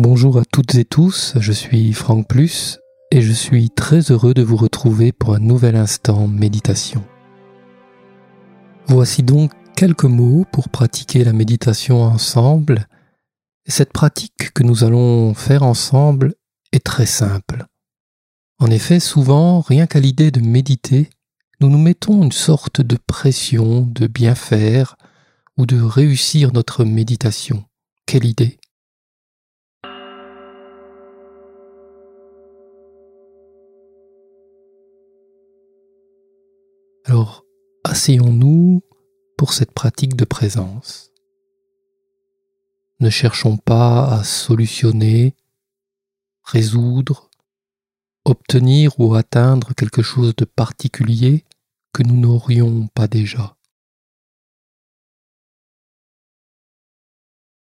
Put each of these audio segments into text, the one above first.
Bonjour à toutes et tous, je suis Franck Plus et je suis très heureux de vous retrouver pour un nouvel instant méditation. Voici donc quelques mots pour pratiquer la méditation ensemble. Et cette pratique que nous allons faire ensemble est très simple. En effet, souvent, rien qu'à l'idée de méditer, nous nous mettons une sorte de pression de bien faire ou de réussir notre méditation. Quelle idée asseyons-nous pour cette pratique de présence? Ne cherchons pas à solutionner, résoudre, obtenir ou atteindre quelque chose de particulier que nous n'aurions pas déjà.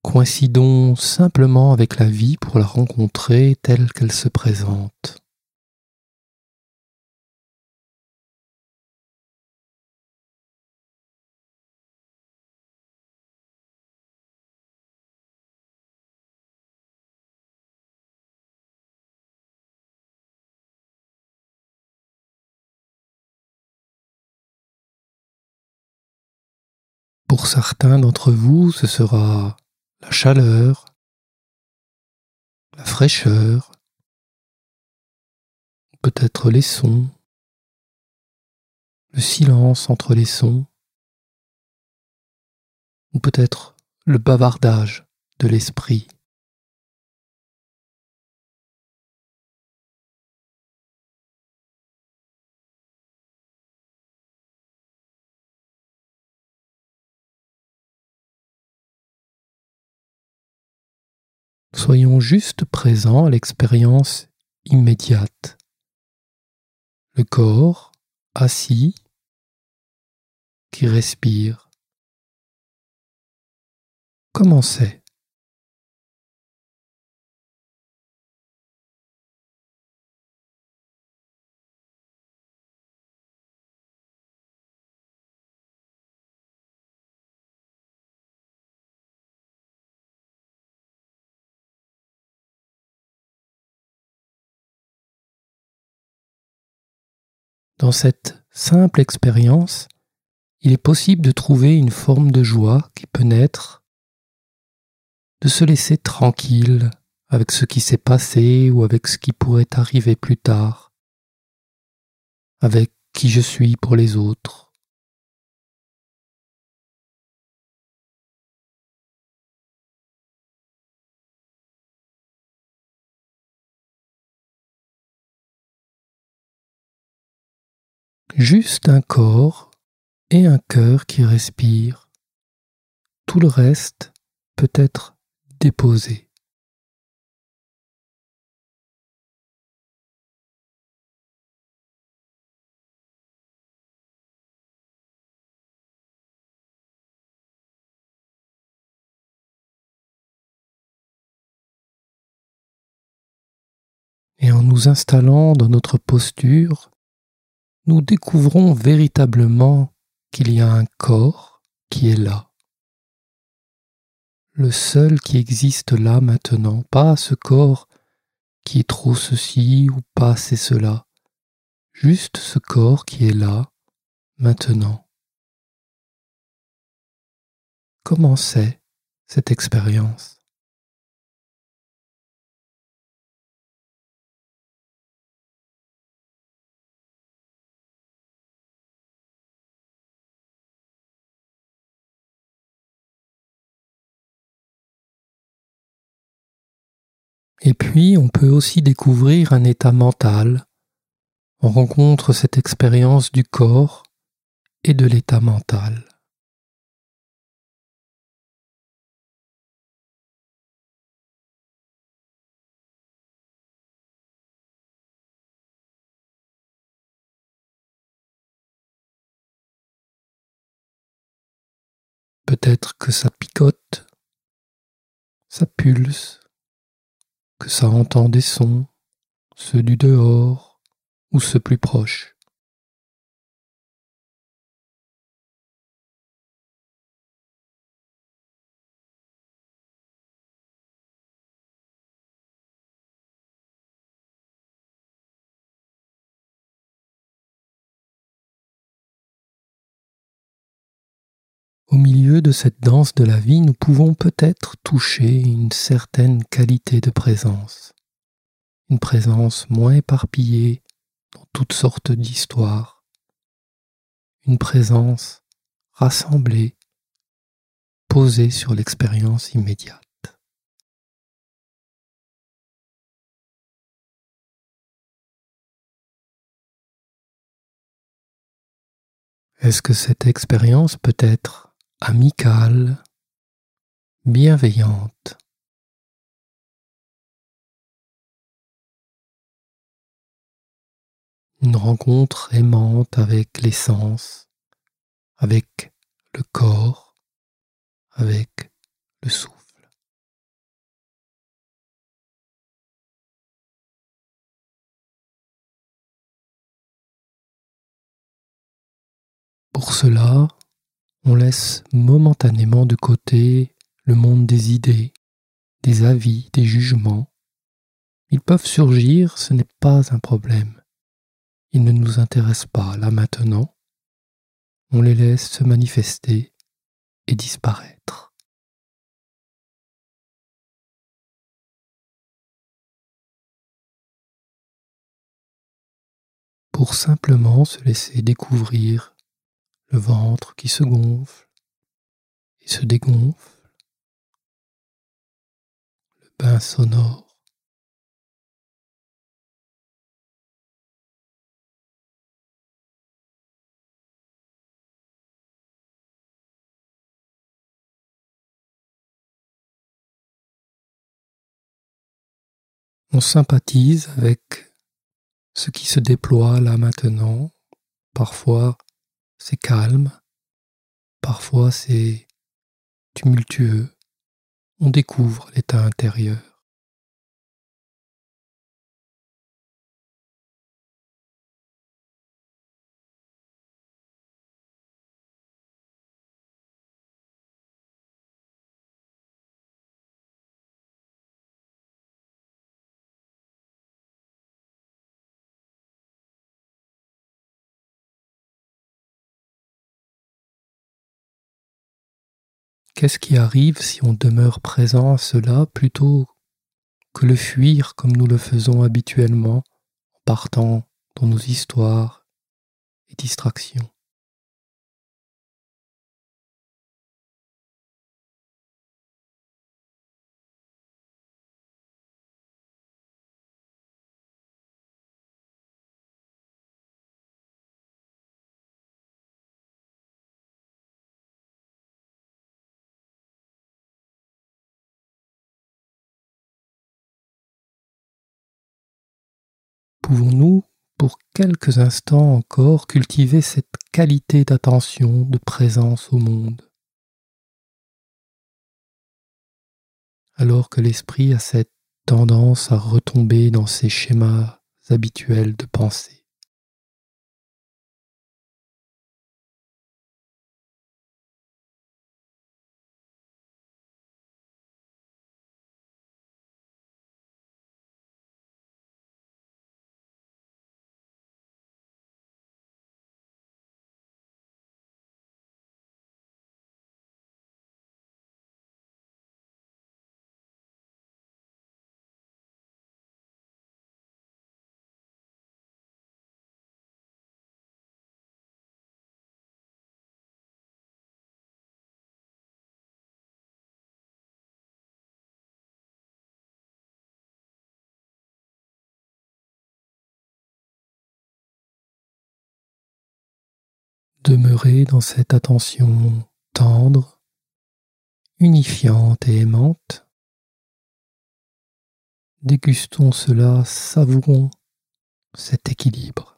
Coïncidons simplement avec la vie pour la rencontrer telle qu'elle se présente. Pour certains d'entre vous, ce sera la chaleur, la fraîcheur, peut-être les sons, le silence entre les sons, ou peut-être le bavardage de l'esprit. Soyons juste présents à l'expérience immédiate. Le corps assis qui respire. Comment c'est? Dans cette simple expérience, il est possible de trouver une forme de joie qui peut naître, de se laisser tranquille avec ce qui s'est passé ou avec ce qui pourrait arriver plus tard, avec qui je suis pour les autres. Juste un corps et un cœur qui respirent. Tout le reste peut être déposé. Et en nous installant dans notre posture, nous découvrons véritablement qu'il y a un corps qui est là. Le seul qui existe là maintenant, pas ce corps qui est trop ceci ou pas c'est cela, juste ce corps qui est là maintenant. Comment c'est cette expérience? Et puis, on peut aussi découvrir un état mental. On rencontre cette expérience du corps et de l'état mental. Peut-être que ça picote, ça pulse, que ça entend des sons, ceux du dehors ou ceux plus proches. Au milieu de cette danse de la vie, nous pouvons peut-être toucher une certaine qualité de présence, une présence moins éparpillée dans toutes sortes d'histoires, une présence rassemblée, posée sur l'expérience immédiate. Est-ce que cette expérience peut être amicale, bienveillante Une rencontre aimante avec l'essence, avec le corps, avec le souffle. Pour cela, on laisse momentanément de côté le monde des idées, des avis, des jugements. Ils peuvent surgir, ce n'est pas un problème. Ils ne nous intéressent pas là maintenant. On les laisse se manifester et disparaître. Pour simplement se laisser découvrir le ventre qui se gonfle et se dégonfle, le bain sonore. On sympathise avec ce qui se déploie là maintenant, parfois c'est calme, parfois c'est tumultueux, on découvre l'état intérieur. Qu'est-ce qui arrive si on demeure présent à cela plutôt que le fuir comme nous le faisons habituellement en partant dans nos histoires et distractions? Pouvons-nous, pour quelques instants encore, cultiver cette qualité d'attention, de présence au monde? Alors que l'esprit a cette tendance à retomber dans ses schémas habituels de pensée. Demeurer dans cette attention tendre, unifiante et aimante. Dégustons cela, savourons cet équilibre.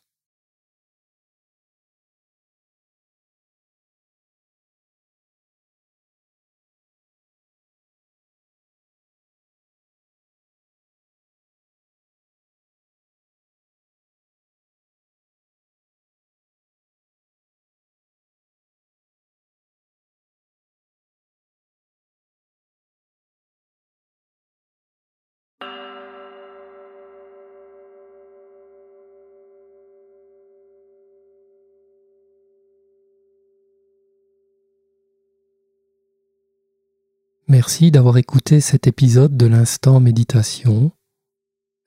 Merci d'avoir écouté cet épisode de l'instant méditation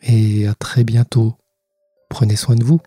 et à très bientôt. Prenez soin de vous.